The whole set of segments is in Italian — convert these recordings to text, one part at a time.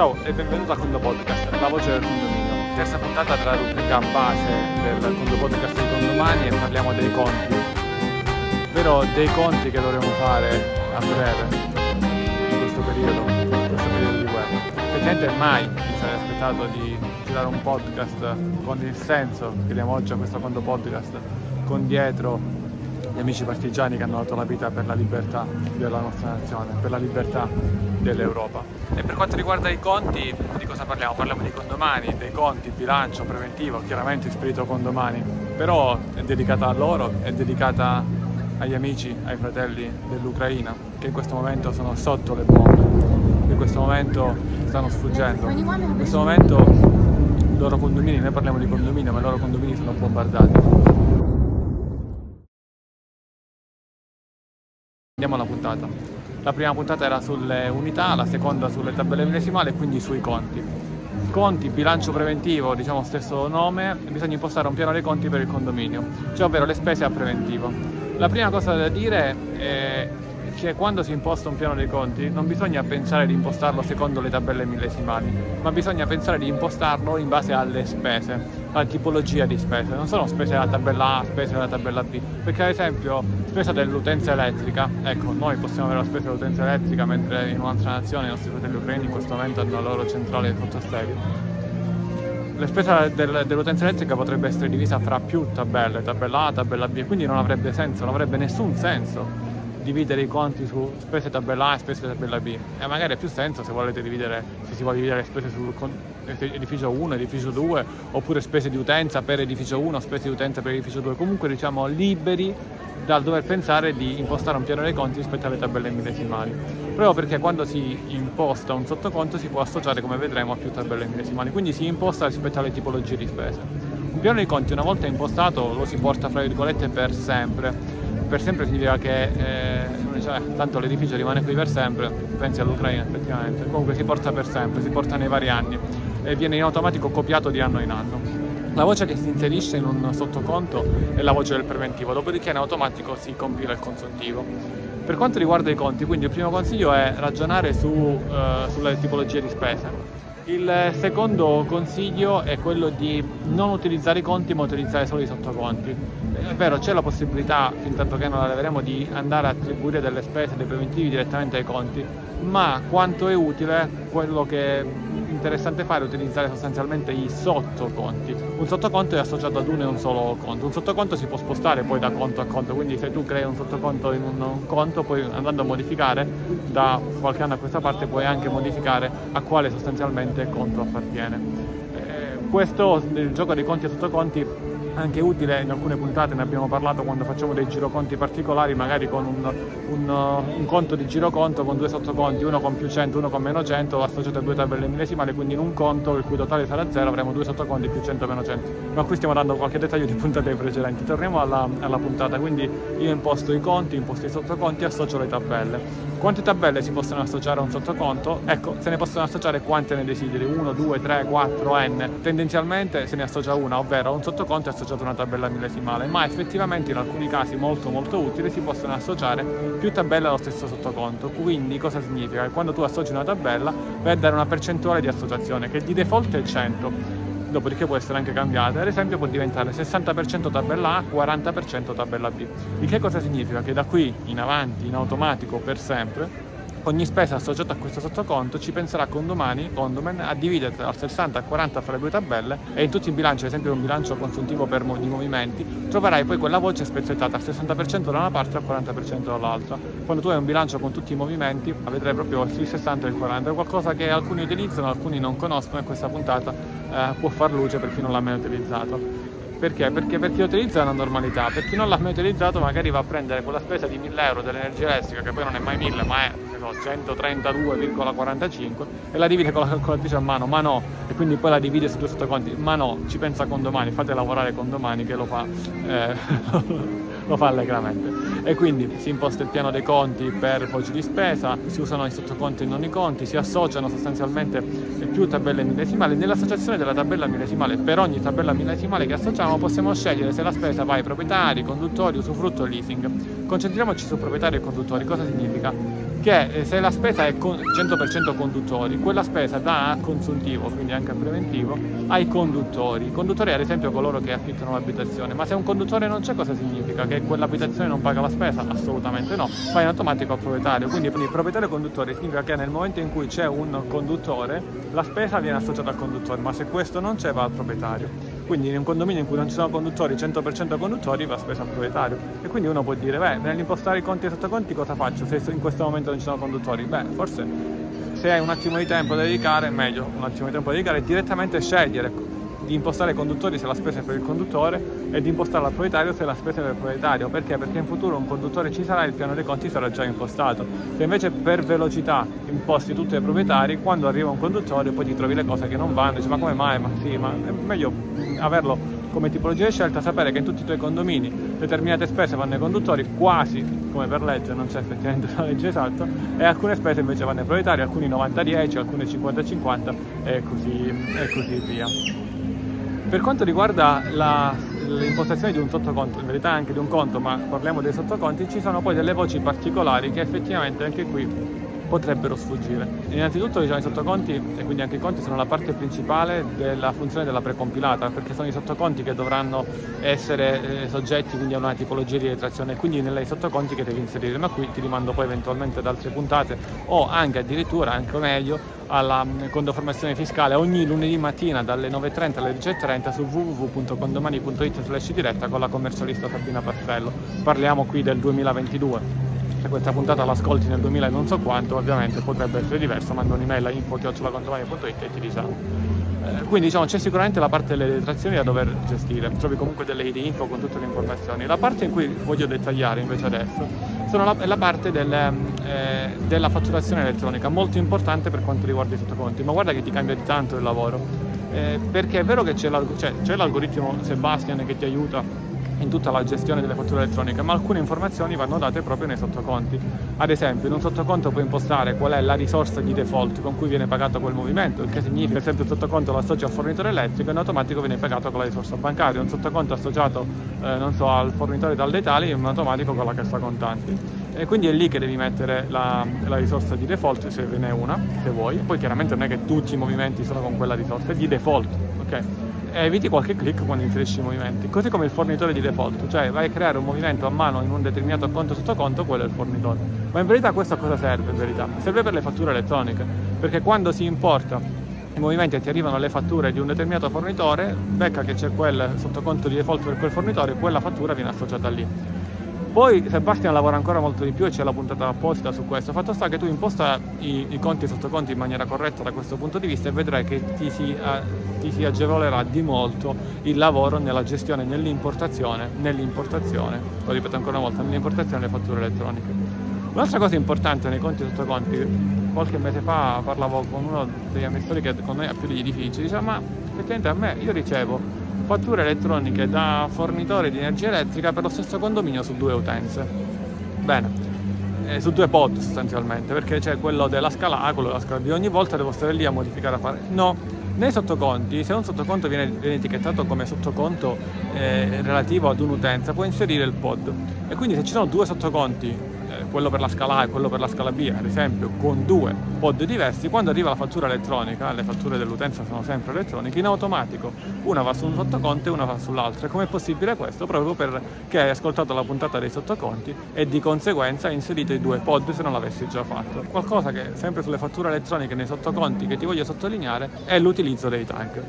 Ciao e benvenuto al Condo Podcast, la voce del condominio. Terza puntata della rubrica base del Condo Podcast di Condomani e parliamo dei conti. Ovvero dei conti che dovremo fare a breve, in questo periodo, in questo periodo di guerra. Effettivamente mai mi sarei aspettato di girare un podcast con il senso che diamo oggi a questo Condo Podcast, con dietro gli amici partigiani che hanno dato la vita per la libertà della nostra nazione, per la libertà dell'Europa. E per quanto riguarda i conti, di cosa parliamo? Parliamo di condomani, dei conti, bilancio preventivo, chiaramente spirito condomani, però è dedicata a loro, è dedicata agli amici, ai fratelli dell'Ucraina, che in questo momento sono sotto le bombe, che in questo momento stanno sfuggendo. In questo momento i loro condomini, noi parliamo di condominio, ma i loro condomini sono bombardati. Andiamo alla puntata. La prima puntata era sulle unità, la seconda sulle tabelle millesimali e quindi sui conti. Conti, bilancio preventivo, diciamo stesso nome, bisogna impostare un piano dei conti per il condominio, cioè ovvero le spese a preventivo. La prima cosa da dire è che quando si imposta un piano dei conti non bisogna pensare di impostarlo secondo le tabelle millesimali, ma bisogna pensare di impostarlo in base alle spese, alla tipologia di spese. Non sono spese della tabella A, spese della tabella B, perché ad esempio spesa dell'utenza elettrica, ecco, noi possiamo avere la spesa dell'utenza elettrica mentre in un'altra nazione i nostri fratelli ucraini in questo momento hanno la loro centrale sotto assedio. La spesa del, dell'utenza elettrica potrebbe essere divisa fra più tabelle, tabella A, tabella B, quindi non avrebbe senso, non avrebbe nessun senso dividere i conti su spese tabella A e spese tabella B. E magari ha più senso se volete dividere se si vuole dividere spese su edificio 1, edificio 2 oppure spese di utenza per edificio 1, spese di utenza per edificio 2 comunque diciamo liberi dal dover pensare di impostare un piano dei conti rispetto alle tabelle millesimali. Proprio perché quando si imposta un sottoconto si può associare come vedremo a più tabelle millesimali. Quindi si imposta rispetto alle tipologie di spese. Un piano dei conti una volta impostato lo si porta fra virgolette per sempre per sempre significa che eh, cioè, tanto l'edificio rimane qui per sempre, pensi all'Ucraina effettivamente, comunque si porta per sempre, si porta nei vari anni e viene in automatico copiato di anno in anno. La voce che si inserisce in un sottoconto è la voce del preventivo, dopodiché in automatico si compila il consuntivo. Per quanto riguarda i conti, quindi il primo consiglio è ragionare su, eh, sulle tipologie di spese. Il secondo consiglio è quello di non utilizzare i conti ma utilizzare solo i sottoconti. È vero, c'è la possibilità, fin tanto che non la leveremo, di andare a attribuire delle spese, dei preventivi direttamente ai conti, ma quanto è utile quello che interessante fare è utilizzare sostanzialmente i sottoconti. Un sottoconto è associato ad uno e un solo conto. Un sottoconto si può spostare poi da conto a conto, quindi se tu crei un sottoconto in un conto, poi andando a modificare da qualche anno a questa parte puoi anche modificare a quale sostanzialmente conto appartiene. Eh, questo il gioco dei conti e sottoconti anche utile in alcune puntate, ne abbiamo parlato quando facciamo dei giroconti particolari, magari con un, un, un conto di giroconto con due sottoconti, uno con più 100, uno con meno 100, associato a due tabelle millesimali, quindi in un conto il cui totale sarà 0 avremo due sottoconti più 100 meno 100. Ma qui stiamo dando qualche dettaglio di puntate precedenti. Torniamo alla, alla puntata, quindi io imposto i conti, imposto i sottoconti, associo le tabelle. Quante tabelle si possono associare a un sottoconto? Ecco, se ne possono associare quante ne desideri, 1, 2, 3, 4, n. Tendenzialmente se ne associa una, ovvero un sottoconto è associato a una tabella millesimale, ma effettivamente in alcuni casi molto molto utili si possono associare più tabelle allo stesso sottoconto. Quindi cosa significa? Che quando tu associ una tabella vai a dare una percentuale di associazione che di default è 100 dopodiché può essere anche cambiata, ad esempio può diventare 60% tabella A, 40% tabella B. Il che cosa significa? Che da qui in avanti, in automatico, per sempre, ogni spesa associata a questo sottoconto ci penserà Condomani, Condomen a dividere dal 60 al 40 fra le due tabelle e in tutti i bilanci, ad esempio un bilancio consuntivo per di movimenti, troverai poi quella voce spezzettata al 60% da una parte e al 40% dall'altra. Quando tu hai un bilancio con tutti i movimenti, vedrai proprio il 60 e il 40, è qualcosa che alcuni utilizzano, alcuni non conoscono e questa puntata eh, può far luce per chi non l'ha mai utilizzato. Perché? Perché per chi utilizza è una normalità, per chi non l'ha mai utilizzato magari va a prendere quella spesa di 1000 euro dell'energia elettrica, che poi non è mai 1000 ma è so, 132,45 e la divide con la calcolatrice a mano, ma no, e quindi poi la divide su due sottoconti, ma no, ci pensa con domani, fate lavorare con domani che lo fa, eh, lo fa allegramente. E quindi si imposta il piano dei conti per voci di spesa, si usano i sottoconti e non i conti, si associano sostanzialmente più tabelle millesimali. Nell'associazione della tabella millesimale, per ogni tabella millesimale che associamo possiamo scegliere se la spesa va ai proprietari, conduttori, usufrutto o leasing. Concentriamoci su proprietari e conduttori. Cosa significa? Che eh, se la spesa è 100% conduttori, quella spesa da consuntivo, quindi anche preventivo, ai conduttori. I conduttori ad esempio coloro che affittano l'abitazione, ma se un conduttore non c'è cosa significa? Che quell'abitazione non paga la spesa? Assolutamente no, va in automatico al proprietario. Quindi il proprietario conduttore significa che nel momento in cui c'è un conduttore la spesa viene associata al conduttore, ma se questo non c'è va al proprietario. Quindi in un condominio in cui non ci sono conduttori, 100% conduttori, va spesa al proprietario. E quindi uno può dire, beh, nell'impostare i conti e sottoconti cosa faccio se in questo momento non ci sono conduttori? Beh, forse se hai un attimo di tempo da dedicare, meglio un attimo di tempo da dedicare, direttamente scegliere di impostare ai conduttori se la spesa è per il conduttore e di impostare al proprietario se la spesa è per il proprietario. Perché? Perché in futuro un conduttore ci sarà e il piano dei conti sarà già impostato. Se invece per velocità imposti tutti ai proprietari, quando arriva un conduttore poi ti trovi le cose che non vanno, dici ma come mai? Ma sì, ma è meglio averlo come tipologia di scelta, sapere che in tutti i tuoi condomini determinate spese vanno ai conduttori, quasi come per legge, non c'è effettivamente una legge esatta, e alcune spese invece vanno ai proprietari, alcuni 90-10, alcune 50-50 e così, e così via. Per quanto riguarda la, l'impostazione di un sottoconto, in verità anche di un conto, ma parliamo dei sottoconti, ci sono poi delle voci particolari che effettivamente anche qui potrebbero sfuggire. Innanzitutto diciamo, i sottoconti e quindi anche i conti sono la parte principale della funzione della precompilata perché sono i sottoconti che dovranno essere eh, soggetti quindi a una tipologia di detrazione e quindi nei sottoconti che devi inserire, ma qui ti rimando poi eventualmente ad altre puntate o anche addirittura, anche meglio, alla mm, condoformazione fiscale ogni lunedì mattina dalle 9.30 alle 10.30 su www.condomani.it slash diretta con la commercialista Sabina Passello. Parliamo qui del 2022 se questa puntata l'ascolti nel 2000 e non so quanto, ovviamente potrebbe essere diverso, manda un'email a info.it e ti diciamo. Quindi diciamo c'è sicuramente la parte delle detrazioni da dover gestire, trovi comunque delle ID info con tutte le informazioni. La parte in cui voglio dettagliare invece adesso sono la, la parte del, eh, della fatturazione elettronica, molto importante per quanto riguarda i sottoconti, ma guarda che ti cambia di tanto il lavoro. Eh, perché è vero che c'è, l'alg- cioè, c'è l'algoritmo Sebastian che ti aiuta in tutta la gestione delle fatture elettroniche, ma alcune informazioni vanno date proprio nei sottoconti. Ad esempio, in un sottoconto puoi impostare qual è la risorsa di default con cui viene pagato quel movimento, il che significa che sempre il sottoconto lo associa al fornitore elettrico e in automatico viene pagato con la risorsa bancaria. Un sottoconto associato, eh, non so, al fornitore dal detali in automatico con la cassa contanti. E quindi è lì che devi mettere la, la risorsa di default, se ve n'è una, se vuoi. Poi chiaramente non è che tutti i movimenti sono con quella risorsa, è di default, ok? E eviti qualche click quando inserisci i movimenti, così come il fornitore di default, cioè vai a creare un movimento a mano in un determinato conto sotto conto, quello è il fornitore. Ma in verità questo a cosa serve? In verità? Serve per le fatture elettroniche, perché quando si importa i movimenti e ti arrivano le fatture di un determinato fornitore, becca che c'è quel sottoconto di default per quel fornitore quella fattura viene associata lì. Poi Sebastian lavora ancora molto di più e c'è la puntata apposita su questo. Fatto sta che tu imposta i, i conti e i sottoconti in maniera corretta da questo punto di vista e vedrai che ti si, uh, ti si agevolerà di molto il lavoro nella gestione, nell'importazione, nell'importazione, lo ripeto ancora una volta, nell'importazione delle fatture elettroniche. Un'altra cosa importante nei conti e sottoconti, qualche mese fa parlavo con uno degli amministratori che con noi ha più degli edifici, diceva ma effettivamente a me io ricevo fatture elettroniche da fornitore di energia elettrica per lo stesso condominio su due utenze. Bene, eh, su due pod sostanzialmente, perché c'è quello della scala A, quello della scala B. Ogni volta devo stare lì a modificare a fare. No, nei sottoconti, se un sottoconto viene, viene etichettato come sottoconto eh, relativo ad un'utenza, può inserire il pod. E quindi se ci sono due sottoconti quello per la scala A e quello per la scala B, ad esempio, con due pod diversi, quando arriva la fattura elettronica, le fatture dell'utenza sono sempre elettroniche, in automatico una va su un sottoconto e una va sull'altro. E com'è possibile questo? Proprio perché hai ascoltato la puntata dei sottoconti e di conseguenza hai inserito i due pod se non l'avessi già fatto. Qualcosa che sempre sulle fatture elettroniche nei sottoconti che ti voglio sottolineare è l'utilizzo dei tag.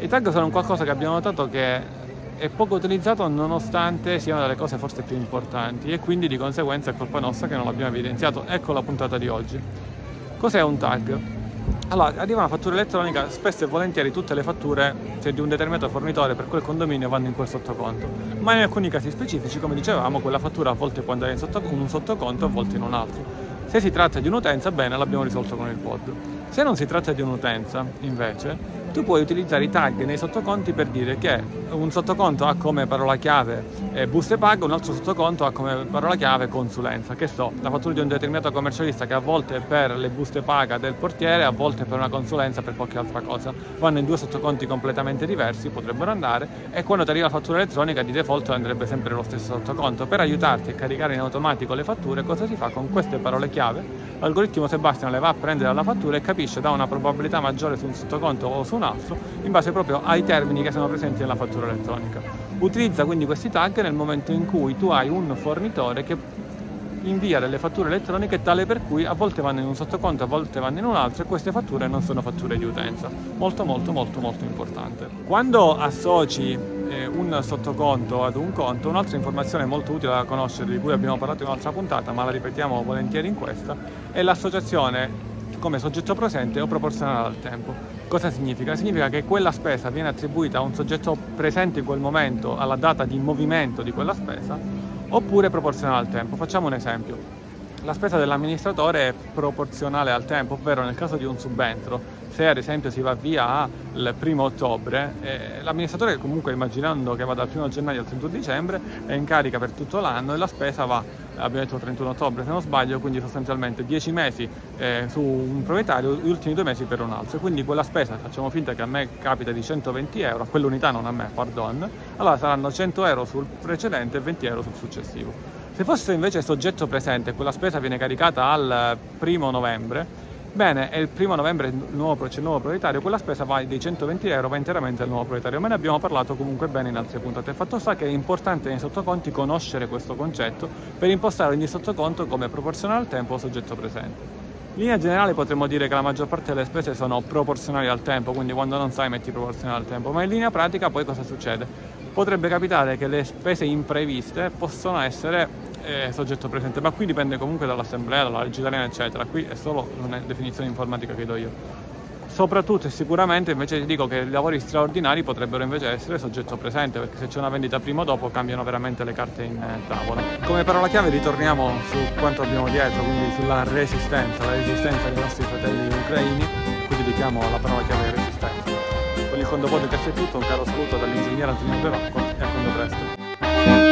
I tag sono qualcosa che abbiamo notato che è poco utilizzato nonostante siano delle cose forse più importanti e quindi di conseguenza è colpa nostra che non l'abbiamo evidenziato. Ecco la puntata di oggi. Cos'è un tag? Allora, arriva una fattura elettronica, spesso e volentieri tutte le fatture se di un determinato fornitore per quel condominio vanno in quel sottoconto, ma in alcuni casi specifici, come dicevamo, quella fattura a volte può andare in, sotto, in un sottoconto, a volte in un altro. Se si tratta di un'utenza, bene, l'abbiamo risolto con il pod. Se non si tratta di un'utenza, invece, tu puoi utilizzare i tag nei sottoconti per dire che un sottoconto ha come parola chiave eh, buste paga, un altro sottoconto ha come parola chiave consulenza. Che so, la fattura di un determinato commercialista che a volte per le buste paga del portiere, a volte per una consulenza per qualche altra cosa. Vanno in due sottoconti completamente diversi, potrebbero andare, e quando ti arriva la fattura elettronica di default andrebbe sempre lo stesso sottoconto. Per aiutarti a caricare in automatico le fatture, cosa si fa con queste parole chiave? L'algoritmo Sebastian le va a prendere dalla fattura e capisce da una probabilità maggiore su un sottoconto o su un altro in base proprio ai termini che sono presenti nella fattura elettronica. Utilizza quindi questi tag nel momento in cui tu hai un fornitore che invia delle fatture elettroniche tale per cui a volte vanno in un sottoconto, a volte vanno in un altro e queste fatture non sono fatture di utenza. Molto molto molto molto importante. Quando associ eh, un sottoconto ad un conto, un'altra informazione molto utile da conoscere di cui abbiamo parlato in un'altra puntata, ma la ripetiamo volentieri in questa, è l'associazione come soggetto presente o proporzionale al tempo. Cosa significa? Significa che quella spesa viene attribuita a un soggetto presente in quel momento, alla data di movimento di quella spesa, oppure proporzionale al tempo. Facciamo un esempio. La spesa dell'amministratore è proporzionale al tempo, ovvero nel caso di un subentro, se ad esempio si va via il primo ottobre, eh, l'amministratore comunque immaginando che va dal primo gennaio al 31 dicembre è in carica per tutto l'anno e la spesa va, abbiamo detto 31 ottobre se non sbaglio, quindi sostanzialmente 10 mesi eh, su un proprietario, gli ultimi due mesi per un altro. Quindi quella spesa, facciamo finta che a me capita di 120 euro, a quell'unità non a me, pardon, allora saranno 100 euro sul precedente e 20 euro sul successivo. Se fosse invece soggetto presente e quella spesa viene caricata al primo novembre, bene, è il primo novembre il nuovo, c'è il nuovo proprietario, quella spesa va dei 120 euro, va interamente al nuovo proprietario, ma ne abbiamo parlato comunque bene in altre puntate. Il fatto sta che è importante nei sottoconti conoscere questo concetto per impostare ogni sottoconto come proporzionale al tempo o soggetto presente. In linea generale potremmo dire che la maggior parte delle spese sono proporzionali al tempo, quindi quando non sai metti proporzionale al tempo, ma in linea pratica poi cosa succede? potrebbe capitare che le spese impreviste possono essere eh, soggetto presente, ma qui dipende comunque dall'assemblea, dalla legge italiana, eccetera. Qui è solo una definizione informatica che do io. Soprattutto e sicuramente invece ti dico che i lavori straordinari potrebbero invece essere soggetto presente, perché se c'è una vendita prima o dopo cambiano veramente le carte in eh, tavola. Come parola chiave ritorniamo su quanto abbiamo dietro, quindi sulla resistenza, la resistenza dei nostri fratelli ucraini, qui dedichiamo la parola chiave resistenza. Con il Condopodio che è tutto, un caro saluto dall'ingegnere Antonio Bevacco e a Condopodio